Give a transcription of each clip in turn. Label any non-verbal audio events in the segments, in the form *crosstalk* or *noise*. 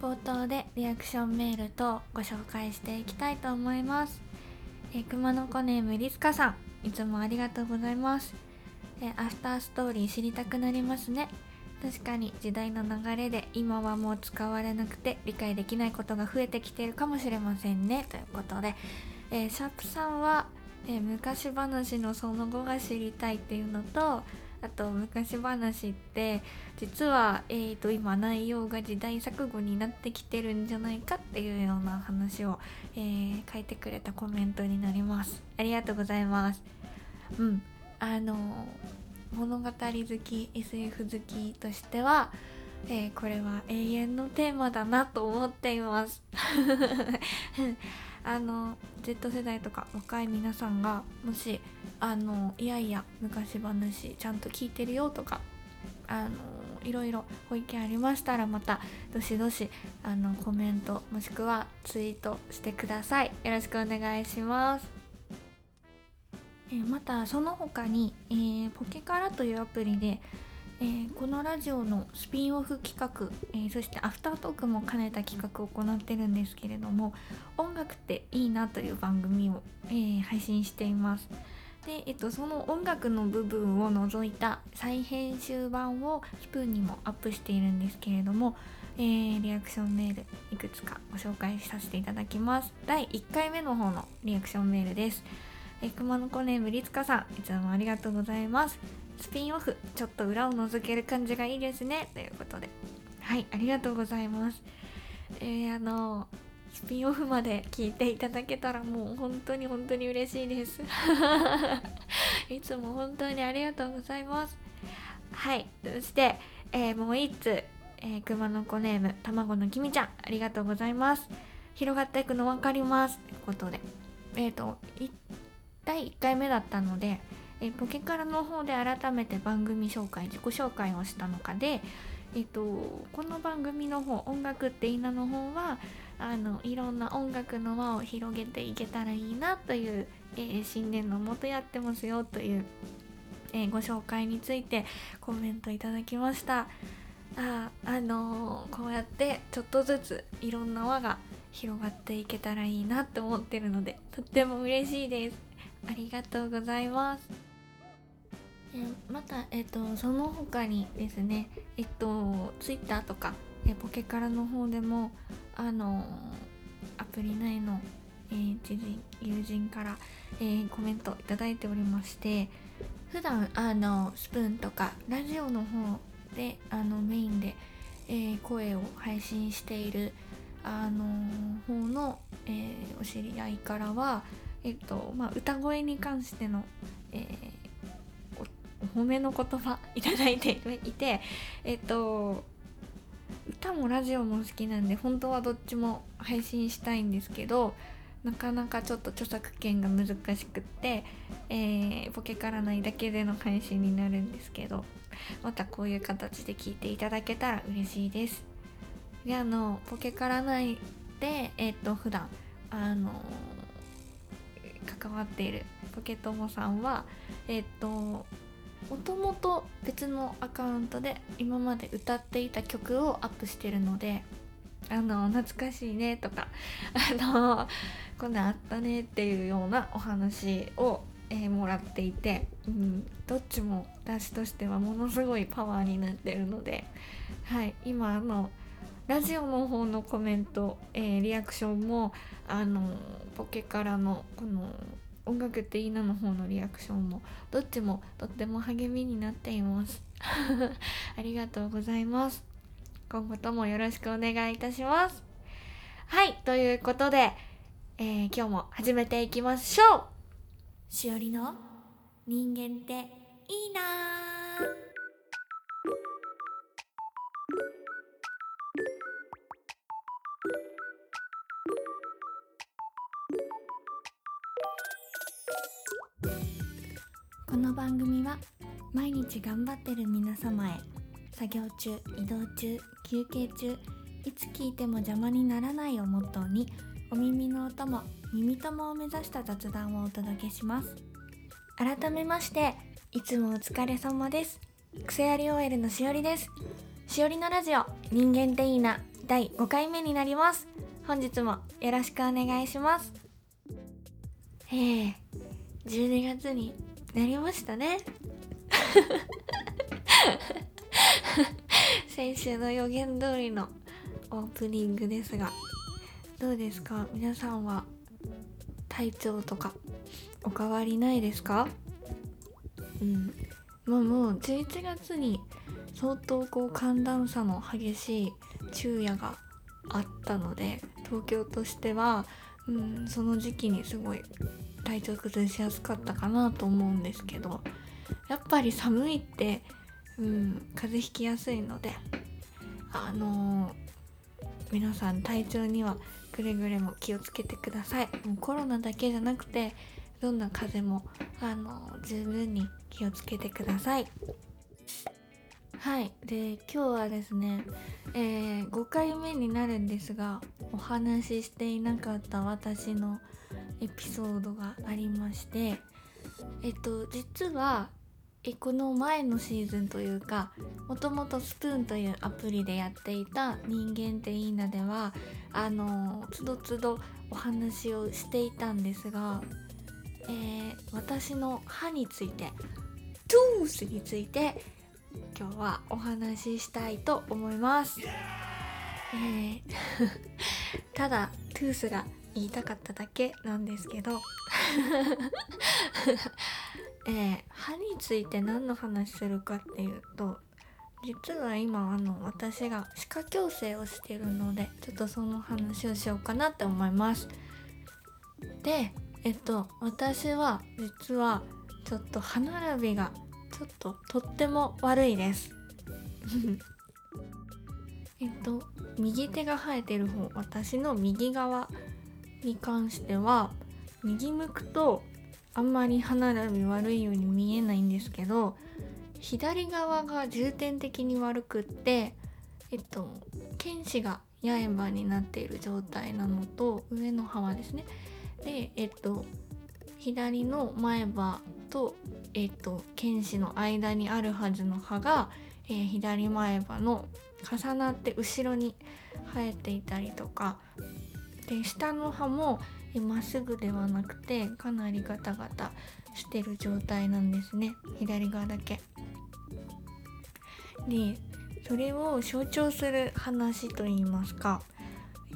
冒頭でリアクションメールとご紹介していきたいと思います。えー、熊の子ネームリスカさんいつもありがとうございます。えアフターストーリー知りたくなりますね。確かに時代の流れで今はもう使われなくて理解できないことが増えてきているかもしれませんね。ということで、えー、シャープさんは、え、昔話のその後が知りたいっていうのとあと昔話って実は、えーと、今内容が時代錯誤になってきてるんじゃないかっていうような話を、えー、書いてくれたコメントになります。ありがとうございます。うん。あの物語好き SF 好きとしては、えー、これは永遠のテーマだなと思っています。*laughs* あの Z 世代とか若い皆さんがもしあのいやいや昔話ちゃんと聞いてるよとかあのいろいろご意見ありましたらまたどしどしあのコメントもしくはツイートしてください。よろしくお願いします。え、またその他に、えー、ポケカラというアプリで、えー、このラジオのスピンオフ企画、えそしてアフタートークも兼ねた企画を行ってるんですけれども音楽っていいなという番組を、え配信しています。で、えっと、その音楽の部分を除いた再編集版をスプーンにもアップしているんですけれども、え、リアクションメールいくつかご紹介させていただきます。第1回目の方のリアクションメールです。え熊の子ネームりつかさんいつもありがとうございます。スピンオフちょっと裏を覗ける感じがいいですね。ということで。はいありがとうございます。えー、あのスピンオフまで聞いていただけたらもう本当に本当に嬉しいです。*laughs* いつも本当にありがとうございます。はいそして、えー、もう一つ、えー、熊の子ネーム卵のきみちゃんありがとうございます。広がっていくの分かります。ということで。えっ、ー、と第1回目だったので、えポケカラの方で改めて番組紹介自己紹介をしたのかで、えっと、この番組の方「音楽っていいな」の方はあのいろんな音楽の輪を広げていけたらいいなという、えー、信念のもとやってますよという、えー、ご紹介についてコメントいただきましたああのー、こうやってちょっとずついろんな輪が広がっていけたらいいなって思ってるのでとっても嬉しいですありがとうございます。えまた、えっと、その他にですね、えっと、Twitter とか、えポケカラの方でも、あのアプリ内の、えー、知人、友人から、えー、コメントいただいておりまして、普段あのスプーンとかラジオの方であのメインで、えー、声を配信しているあの方の、え、お知り合いからはえっとまあ、歌声に関しての、えー、褒めの言葉いただいていてえっと歌もラジオも好きなんで本当はどっちも配信したいんですけどなかなかちょっと著作権が難しくって、えー、ポケからないだけでの配信になるんですけどまたこういう形で聞いていただけたら嬉しいです。であのポケからないでえっ、と普段あの関わっているポケトモさんはえっ、ともともと別のアカウントで今まで歌っていた曲をアップしてるのであの懐かしいねとか *laughs* あのこんなんあったねっていうようなお話を、えー、もらっていて、うん、どっちも私としてはものすごいパワーになってるので、はい、今あのラジオの方のコメント、えー、リアクションもあのポケからのこの音楽っていいなの方のリアクションもどっちもとっても励みになっています。*laughs* ありがとうございます。今後ともよろしくお願いいたします。はいということで、えー、今日も始めていきましょう。しおりの人間っていいな *laughs* この番組は毎日頑張ってる皆様へ作業中移動中休憩中いつ聞いても邪魔にならないをモットーにお耳のお供耳友を目指した雑談をお届けします。改めましていつもお疲れ様です。癖あり OL のしおりです。しおりのラジオ人間っていいな第5回目になります。本日もよろしくお願いします。ええ12月になりましたね。*laughs* 先週の予言通りのオープニングですがどうですか？皆さんは体調とかお変わりないですか？うん。まあもう11月に相当こう寒暖差の激しい昼夜があったので東京としては、うん、その時期にすごい体調崩しやすかったかなと思うんですけどやっぱり寒いって、うん、風邪ひきやすいのであのー、皆さん体調にはくれぐれも気をつけてください。もうコロナだけじゃなくてどんな風邪もあの、十分に気をつけてください。はい。で今日はですね、えー、5回目になるんですがお話ししていなかった私のエピソードがありましてえっと実はえこの前のシーズンというかもともとスプーンというアプリでやっていた「人間っていいな」ではあのつどつどお話をしていたんですが、えー、私の歯についてトゥースについて今日はお話ししたいと思います。えー *laughs* ただトゥースが言いたかっただけなんですけど。*laughs* えー、歯について何の話するかっていうと実は今あの私が歯科矯正をしてるのでちょっとその話をしようかなって思います。でえっと私は実はちょっと歯並びがちょっととっても悪いです。*laughs* えっと右手が生えてる方私の右側に関しては右向くとあんまり歯並び悪いように見えないんですけど左側が重点的に悪くってえっと剣士が八重歯になっている状態なのと上の歯はですね。でえっと左の前歯とえっと剣士の間にあるはずの歯が、えー、左前歯の重なって後ろに生えていたりとかで下の歯もまっすぐではなくてかなりガタガタしてる状態なんですね左側だけ。でそれを象徴する話といいますか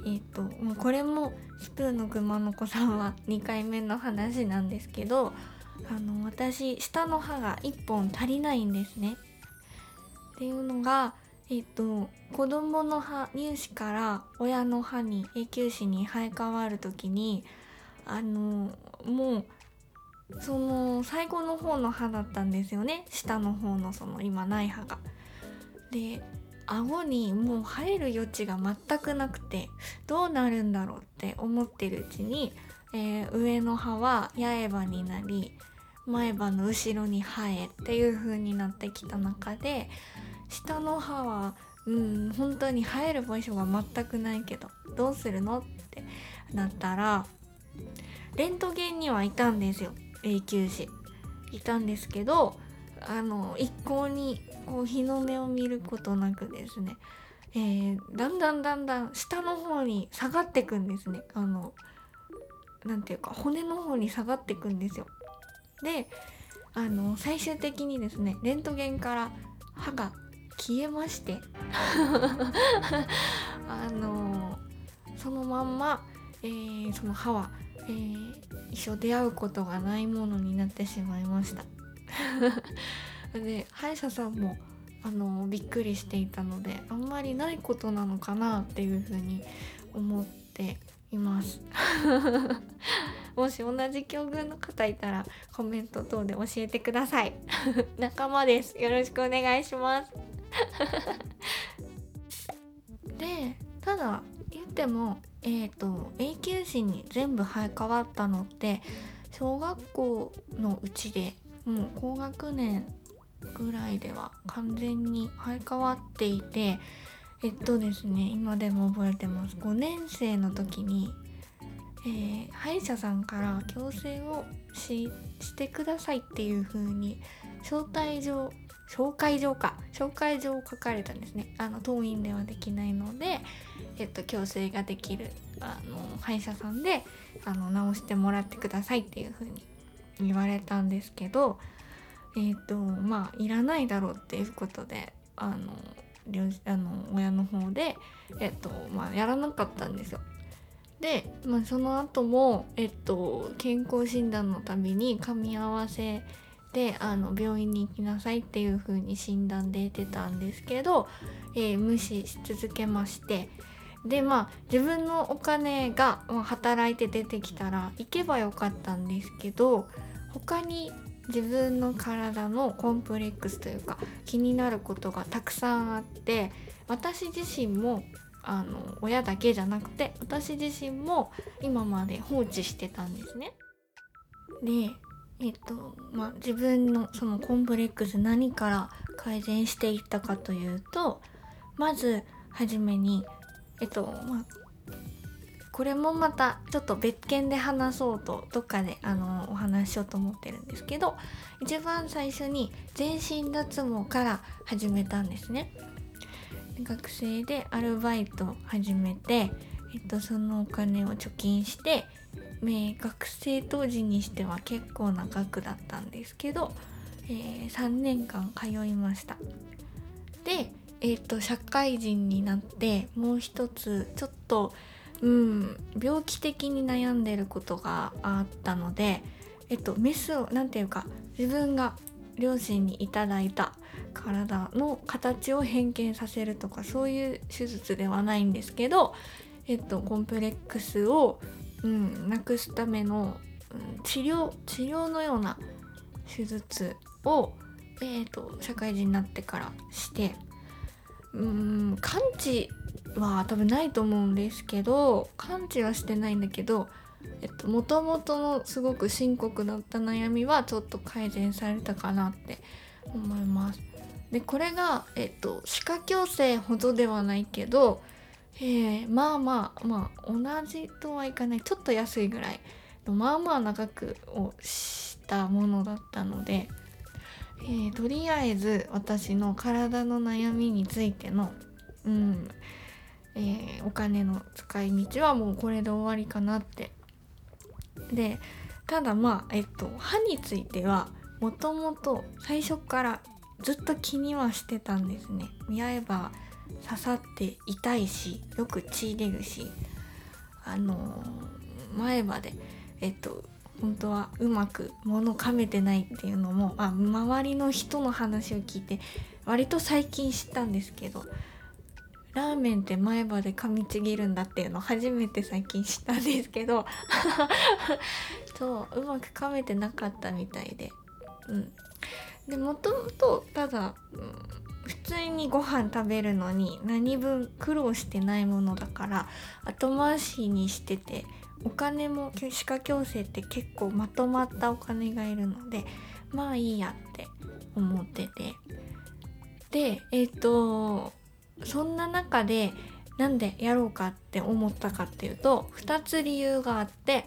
えっ、ー、ともうこれもスプーンの熊の子さんは2回目の話なんですけどあの私下の歯が1本足りないんですね。っていうのがえっと子供の歯乳歯から親の歯に永久歯に生え変わる時にあのもうその最後の方の歯だったんですよね下の方のその今ない歯が。で顎にもう生える余地が全くなくてどうなるんだろうって思ってるうちに、えー、上の歯は八重歯になり前歯の後ろに生えっていう風になってきた中で下の歯はうん本当に生える場所が全くないけどどうするの？ってなったらレントゲンにはいたんですよ永久歯。いたんですけどあの一向にこう日の目を見ることなくですね、えー、だんだんだんだん下の方に下がってくんですね。あの何ていうか骨の方に下がってくんですよ。であの最終的にですねレントゲンから歯が消えまして。*laughs* あのそのまんま、えー、その歯は、えー、一生出会うことがないものになってしまいました。*laughs* で歯医者さんもあのびっくりしていたのであんまりないことなのかなっていうふうに思っています。*laughs* もし同じ境遇の方いたらコメント等で教えてください。仲間です。よろしくお願いします。*laughs* でただ言ってもえっ、ー、と永久歯に全部生え変わったのって小学校のうちでもう高学年ぐらいでは完全に生え変わっていてえっとですね今でも覚えてます。5年生の時に、えー、歯医者さんから矯正をししてくださいっていう風に招待状紹介状か紹介状を書かれたんですねあの当院ではできないので、えっと、矯正ができるあの歯医者さんであの直してもらってくださいっていう風に言われたんですけどえっ、とまあいらないだろうっていうことであのあの親の方で、えっとまあ、やらなかったんですよ。で、まあ、その後も、えっと、健康診断のたびに噛み合わせであの病院に行きなさいっていう風に診断で出てたんですけど、えー、無視し続けましてでまあ自分のお金が、ま、働いて出てきたら行けばよかったんですけど他に自分の体のコンプレックスというか気になることがたくさんあって私自身もあの親だけじゃなくて私自身も今まで放置してたんですね。でえっとまあ自分のそのコンプレックス何から改善していったかというとまず初めにえっとまあこれもまたちょっと別件で話そうとどっかであのお話ししようと思ってるんですけど一番最初に全身脱毛から始めたんですね。学生でアルバイト始めて、えっと、そのお金を貯金して、ね、学生当時にしては結構な額だったんですけど、えー、3年間通いました。で、えっと、社会人になってもう一つちょっとうん病気的に悩んでることがあったのでえっとメスを何て言うか自分が両親にいただいた体の形を変形させるとかそういう手術ではないんですけど、えっと、コンプレックスを、うん、なくすための、うん、治療治療のような手術を、えっと、社会人になってからしてうん完治は多分ないと思うんですけど完治はしてないんだけどえっと元々のすごく深刻だった悩みはちょっと改善されたかなって思います。でこれが、えっと、歯科矯正ほどではないけど、えー、まあまあまあ同じとはいかない。ちょっと安いぐらいまあまあ長くをしたものだったので、えー、とりあえず私の体の悩みについての、うんえー、お金の使い道はもうこれで終わりかなって。でただまあえっと歯についてはもともと最初からずっと気にはしてたんですね。見合えば刺さって痛いしよく血出るしあのー、前歯でえっと本当はうまく物噛めてないっていうのもあ周りの人の話を聞いて割と最近知ったんですけどラーメンって前歯で噛みちぎるんだっていうの初めて最近知ったんですけど *laughs* そううまく噛めてなかったみたいでうん。でもともとただ、うん、普通にご飯食べるのに何分苦労してないものだから後回しにしててお金も歯科矯正って結構まとまったお金がいるのでまあいいやって思ってて。でえっ、ー、とそんな中でなんでやろうかって思ったかっていうと2つ理由があって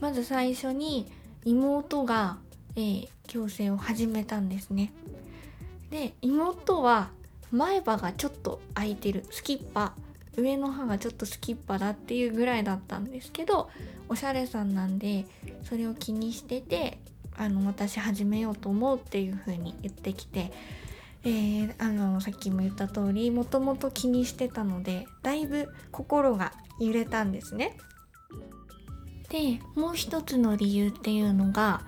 まず最初に妹が、えー、矯正を始めたんですね。で妹は前歯がちょっと開いてる。スキッパ。上の歯がちょっとスキッパだっていうぐらいだったんですけどおしゃれさんなんでそれを気にしててあの私始めようと思うっていう風に言ってきてえー、あのさっきも言った通りもともと気にしてたのでだいぶ心が揺れたんですね。でもう一つの理由っていうのが、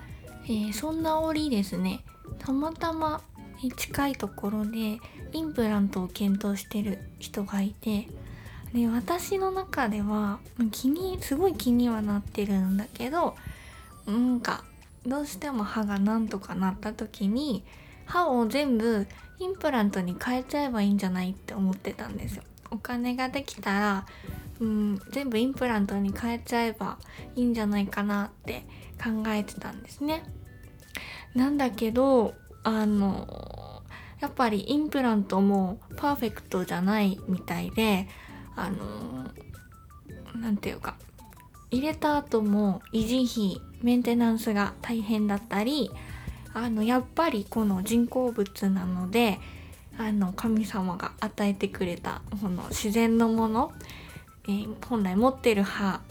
えー、そんな折ですね。たまたま近いところでインプラントを検討してる人がいてで私の中では気にすごい気にはなってるんだけどなんかどうしても歯がなんとかなった時に歯を全部インプラントに変えちゃえばいいんじゃないって思ってたんですよ。お金ができたら、うん、全部インプラントに変えちゃえばいいんじゃないかなって考えてたんですね。なんだけどあのやっぱりインプラントもパーフェクトじゃないみたいであの何て言うか入れた後も維持費メンテナンスが大変だったりあのやっぱりこの人工物なのであの神様が与えてくれたこの自然のもの、えー、本来持ってる歯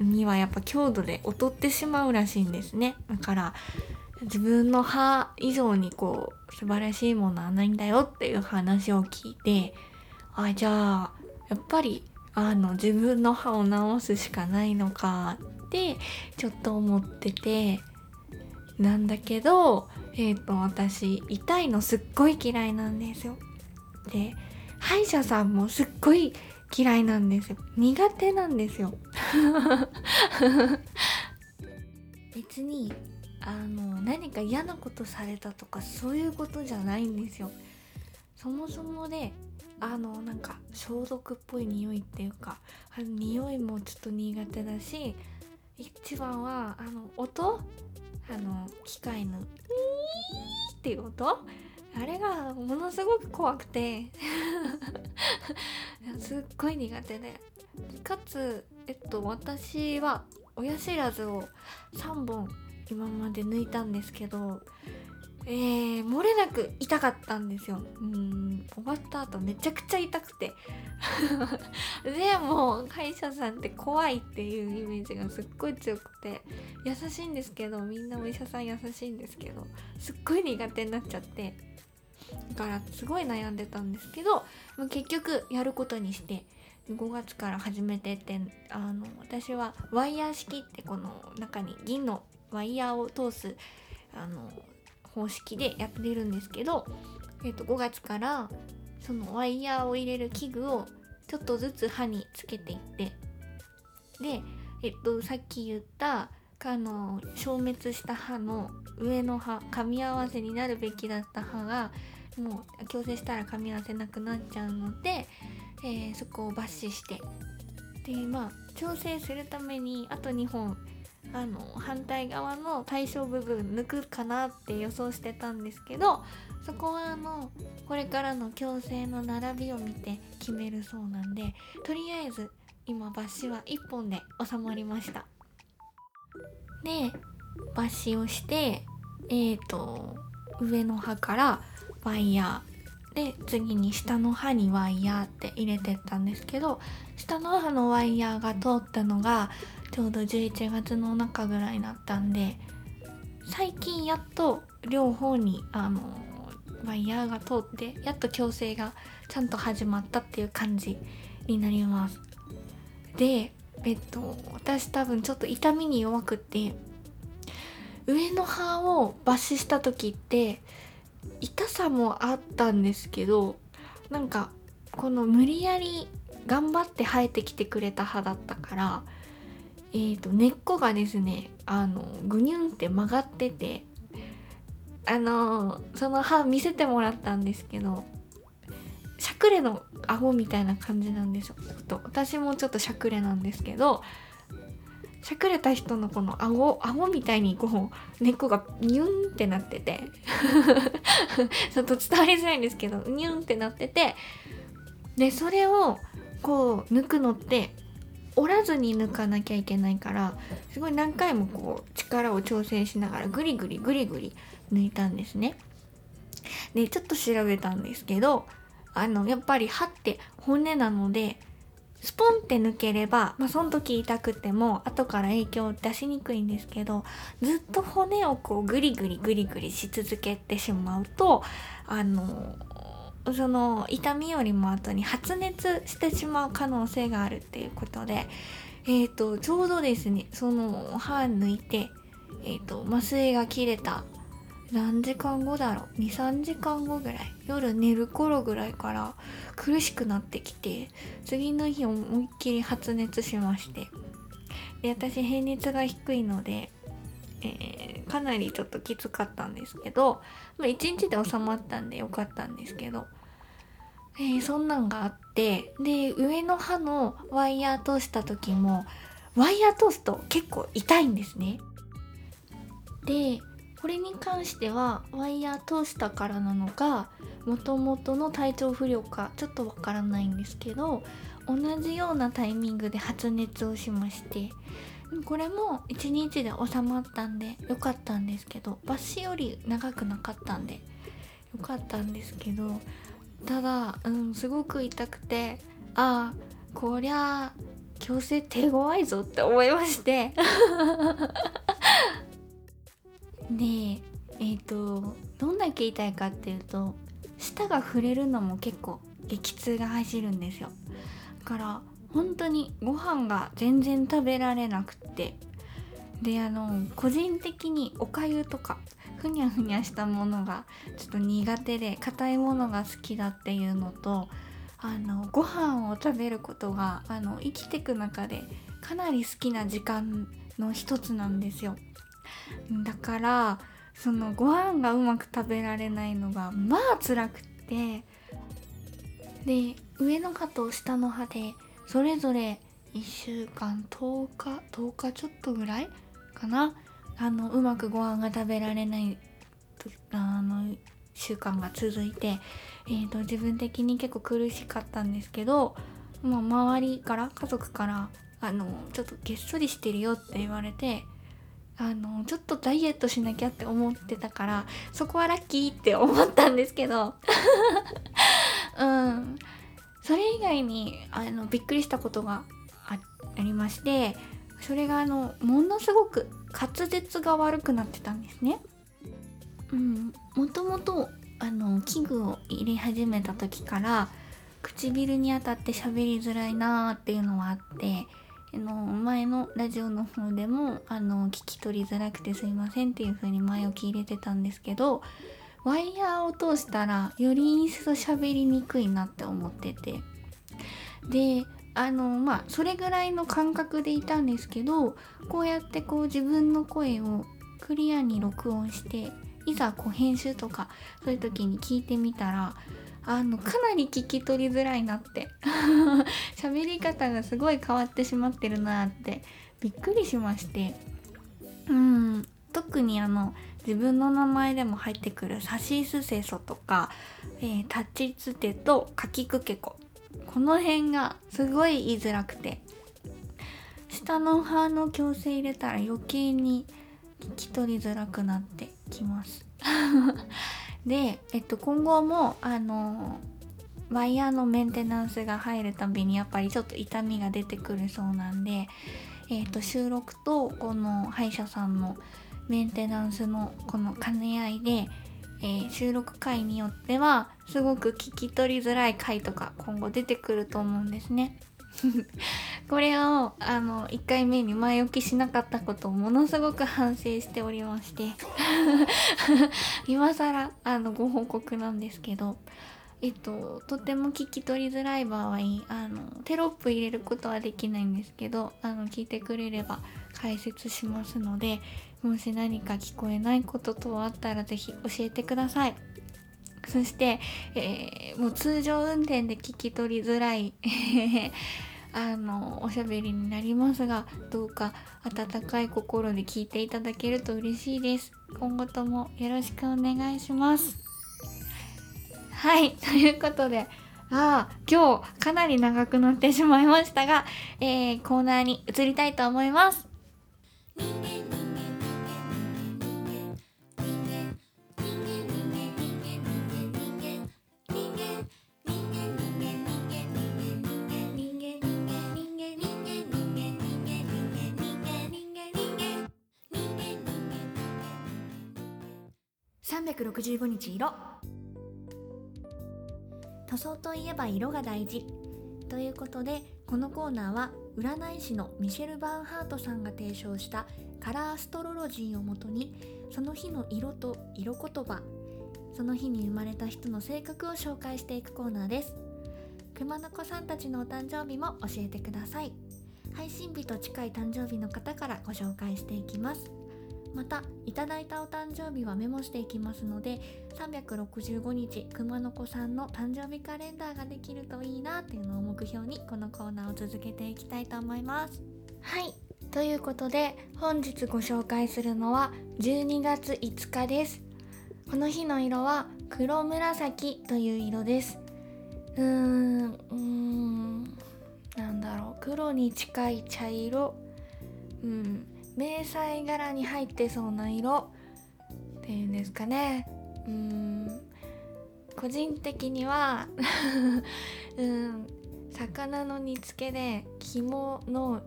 にはやっぱ強度で劣ってしまうらしいんですね。だから自分の歯以上にこう素晴らしいものはないんだよっていう話を聞いてあじゃあやっぱりあの自分の歯を治すしかないのかってちょっと思っててなんだけどえっ、ー、と私痛いのすっごい嫌いなんですよ。で歯医者さんもすっごい嫌いなんですよ苦手なんですよ *laughs* *laughs* 別にあの何か嫌なことされたとかそういうことじゃないんですよ。そもそもであのなんか消毒っぽい匂いっていうかあの匂いもちょっと苦手だし一番はあの音？あの機械の「ー」っていう音？あれがものすごく怖くて。*laughs* すっごい苦手で。かつえっと私は親知らずを3本今まで抜いたんですけどえー、漏れなく痛かったんですよ。うん終わった後めちゃくちゃ痛くて。*laughs* でも歯医者さんって怖いっていうイメージがすっごい強くて優しいんですけどみんなお医者さん優しいんですけどすっごい苦手になっちゃってだからすごい悩んでたんですけど結局やることにして5月から始めてってあの私はワイヤー式ってこの中に銀のワイヤーを通すあの方式でやってるんですけど、えー、と5月からそのワイヤーを入れる器具をちょっとずつ歯につけていってで、えっと、さっき言ったあの消滅した歯の上の歯噛み合わせになるべきだった歯がもう矯正したら噛み合わせなくなっちゃうので、えー、そこを抜歯して。でまあ調整するためにあと2本あの反対側の対象部分抜くかなって予想してたんですけどそこはあのこれからの矯正の並びを見て決めるそうなんでとりあえず今抜歯は1本で収まりました。で抜歯をしてえっ、ー、と上の歯からワイヤー。で次に下の歯にワイヤーって入れてったんですけど下の歯のワイヤーが通ったのがちょうど11月の中ぐらいだったんで最近やっと両方にあのワイヤーが通ってやっと矯正がちゃんと始まったっていう感じになります。でえっと私多分ちょっと痛みに弱くって上の歯を抜歯した時って痛さもあったんですけどなんかこの無理やり頑張って生えてきてくれた歯だったからえーと、根っこがですねあのぐにゅんって曲がっててあのその歯見せてもらったんですけどしゃくれの顎みたいな感じなんですよ。と私もちょっとしゃくれなんですけどしゃくれた人のこの顎顎みたいにこう根っこがニュンってなってて *laughs* ちょっと伝わりづらいんですけどニュンってなっててでそれをこう抜くのって折らずに抜かなきゃいけないからすごい何回もこう力を調整しながらグリグリグリグリ抜いたんですね。でちょっと調べたんですけどあのやっぱり歯って骨なのでスポンって抜ければ、まあ、その時痛くても後から影響を出しにくいんですけどずっと骨をこうグリグリグリグリし続けてしまうとあのその痛みよりも後に発熱してしまう可能性があるっていうことで、えーと、ちょうどですねその歯抜いて、えーと、麻酔が切れた何時間後だろう？23時間後ぐらい？夜寝る頃ぐらいから苦しくなってきて次の日思いっきり発熱しまして。で私平熱が低いので、えー、かなりちょっときつかったんですけど、まあ、1日で収まったんでよかったんですけどえー、そんなんがあってで上の歯のワイヤー通した時もワイヤー通すと結構痛いんですね。でこれに関してはワイヤー通したからなのかもともとの体調不良かちょっとわからないんですけど同じようなタイミングで発熱をしましてこれも1日で収まったんでよかったんですけど抜歯より長くなかったんでよかったんですけどただ、うん、すごく痛くてああこりゃ矯正手強いぞって思いまして。*laughs* でえっ、ー、とどんだけ痛いかっていうと舌が触れるのも結構激痛が走るんですよ。だから本当にご飯が全然食べられなくって。であの個人的におかゆとかふにゃふにゃしたものがちょっと苦手で硬いものが好きだっていうのとあのご飯を食べることがあの生きてく中でかなり好きな時間の一つなんですよ。だからそのご飯がうまく食べられないのがまあ辛くって。で上の歯と下の歯でそれぞれ1週間10日10日ちょっとぐらいかな。あのうまくご飯が食べられないあの習慣が続いて、えーと、自分的に結構苦しかったんですけど、まあ、周りから家族からあのちょっとげっそりしてるよって言われてあのちょっとダイエットしなきゃって思ってたからそこはラッキーって思ったんですけど。*laughs* うん。それ以外にあのびっくりしたことがありましてそれがあのものすごく滑舌が悪くなってたんですね。うん、もともとあの器具を入れ始めた時から唇に当たって喋りづらいなーっていうのはあってあの前のラジオの方でもあの聞き取りづらくてすいませんっていう風に前置き入れてたんですけどワイヤーを通したらより一層喋りにくいなって思ってて。であのまあそれぐらいの感覚でいたんですけどこうやってこう自分の声をクリアに録音していざこう編集とかそういう時に聞いてみたらあのかなり聞き取りづらいなって。*laughs* 喋り方がすごい変わってしまってるなってびっくりしまして。うん特にあの自分の名前でも入ってくる「サシスセソ」とか「えー、タチツテ」と「カキクケコ」この辺がすごい言いづらくて。下の歯の矯正入れたら余計に聞き取りづらくなってきます。*laughs* で、えっと、今後もあのワイヤーのメンテナンスが入るたびにやっぱりちょっと痛みが出てくるそうなんで、えっと、収録とこの歯医者さんのメンテナンスのこの兼ね合いで、えー、収録回によってはすごく聞き取りづらい回とか今後出てくると思うんですね。*laughs* これをあの1回目に前置きしなかったことをものすごく反省しておりまして *laughs* 今更あのご報告なんですけどえっととても聞き取りづらい場合あのテロップ入れることはできないんですけどあの聞いてくれれば解説しますのでもし何か聞こえないこと等あったら是非教えてください。そして、えー、もう通常運転で聞き取りづらい *laughs* あのおしゃべりになりますがどうか温かい心で聞いていただけると嬉しいです。今後ともよろしくお願いします。はい *laughs* ということでああ今日かなり長くなってしまいましたが、えー、コーナーに移りたいと思います。365日色。塗装といえば色が大事。ということでこのコーナーは占い師のミシェル・バーンハートさんが提唱したカラーストロロジーをもとにその日の色と色言葉その日に生まれた人の性格を紹介していくコーナーです。熊の子さんたちのお誕生日も教えてください。配信日と近い誕生日の方からご紹介していきます。またいただいたお誕生日はメモしていきますので365日熊の子さんの誕生日カレンダーができるといいなっていうのを目標にこのコーナーを続けていきたいと思います。はい。ということで本日ご紹介するのは12月5日です。この日の色は黒紫という色です。うーんうーんなんだろう。黒に近い茶色。うん。迷彩柄に入ってそうな色。っていうんですかね。うん。個人的には *laughs* うん。魚の煮付けで肝の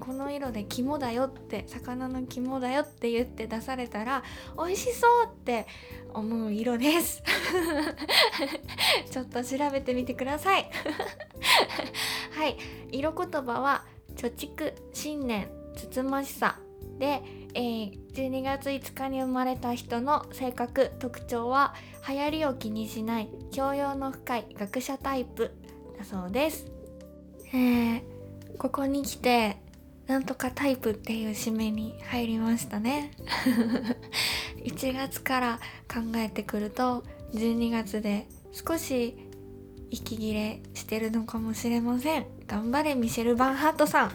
この色で肝だよって魚の肝だよって言って出されたら美味しそうって思う色です。*laughs* ちょっと調べてみてください。はい。色言葉は貯蓄信念。つつましさで、えー、12月5日に生まれた人の性格特徴は流行りを気にしない教養の深い学者タイプだそうです。えー、ここに来てなんとかタイプっていう締めに入りましたね。*laughs* 1月から考えてくると12月で少し息切れしてるのかもしれません。頑張れミシェル・バンハートさん。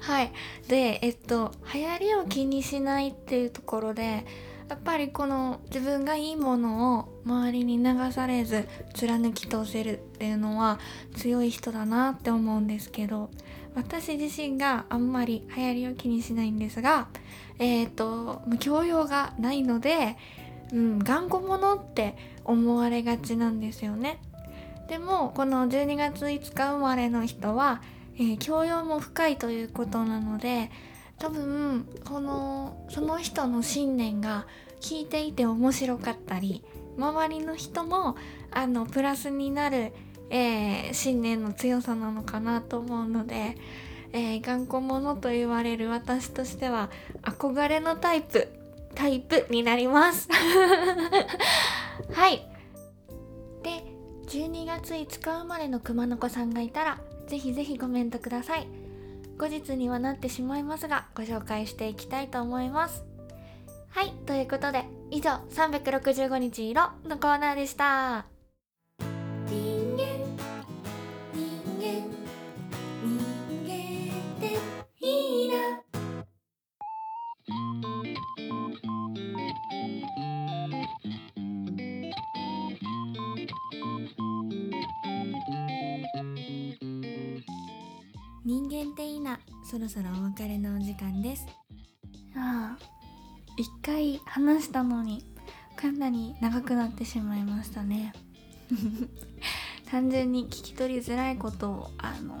はい。でえっと流行りを気にしないっていうところでやっぱりこの自分がいいものを周りに流されず貫き通せるっていうのは強い人だなって思うんですけど私自身があんまり流行りを気にしないんですがえっ、ー、と教養がないので、うん、頑固者って思われがちなんですよね。でもこの12月5日生まれの人は、えー、教養も深いということなので多分このその人の信念が聞いていて面白かったり周りの人もあのプラスになる、えー、信念の強さなのかなと思うので、えー、頑固者と言われる私としては憧れのタイプタイプになります。*laughs* はい。で12月5日生まれの熊の子さんがいたらぜひぜひコメントください。後日にはなってしまいますがご紹介していきたいと思います。はいということで以上365日色のコーナーでした。間っていいな。そろそろお別れのお時間です。ああ一回話したのにかなり長くなってしまいましたね。*laughs* 単純に聞き取りづらいことをあの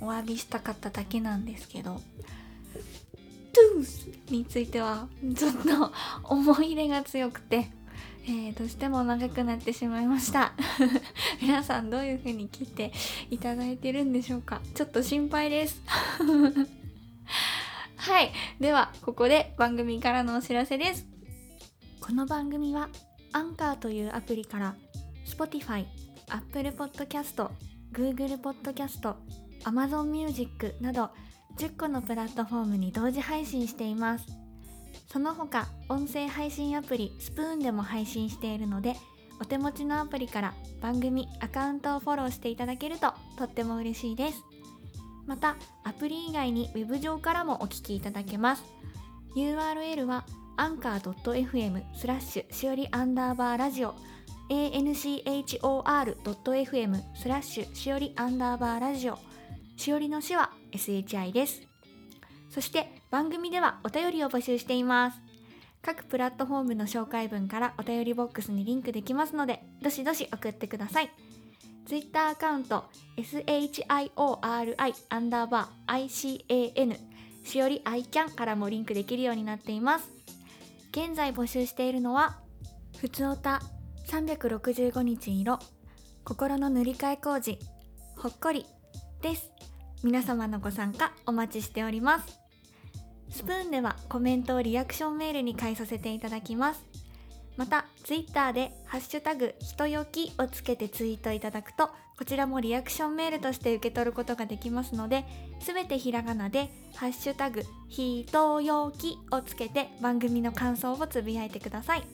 お詫びしたかっただけなんですけどトゥースについてはちょっと思い入れが強くて。えー、どうしても長くなってしまいました。*laughs* 皆さんどういう風に聞いていただいてるんでしょうか。ちょっと心配です。*laughs* はい。ではここで番組からのお知らせです。この番組はアンカーというアプリから Spotify、Apple Podcast、Google Podcast、Amazon Music など10個のプラットフォームに同時配信しています。その他音声配信アプリスプーンでも配信しているのでお手持ちのアプリから番組アカウントをフォローしていただけるととっても嬉しいです。またアプリ以外に Web 上からもお聞きいただけます。URL は anchor.fm スラッシュしおりアンダーバーラジオ。Anchor.fm スラッシュしおりアンダーバーラジオ。しおりのしは SHI です。そして番組ではお便りを募集しています。各プラットフォームの紹介文からお便りボックスにリンクできますので、どしどし送ってください。Twitter アカウント、shiori アンダーバー ican しおり ican からもリンクできるようになっています。現在募集しているのは、ふつおた365日色心の塗り替え工事ほっこりです皆様のご参加お待ちしておりますスプーンではコメントをリアクションメールに返させていただきます。また、Twitter でハッシュタグひとよきをつけてツイートいただくと、こちらもリアクションメールとして受け取ることができますので、すべてひらがなでハッシュタグひとよきをつけて番組の感想をつぶやいてください。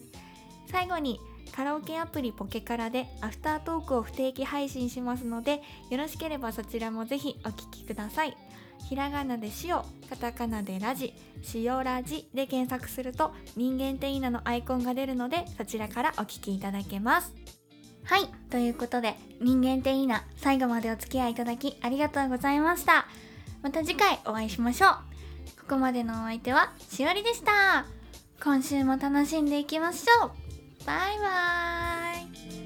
最後に、カラオケアプリポケカラでアフタートークを不定期配信しますので、よろしければそちらもぜひお聴きください。ひらがなで塩、カタカナでラジ、塩ラジで検索すると人間っていいなのアイコンが出るのでそちらからお聞きいただけます。はい、ということで人間っていいな最後までお付き合いいただきありがとうございました。また次回お会いしましょう。ここまでのお相手はしおりでした。今週も楽しんでいきましょう。バイバーイ。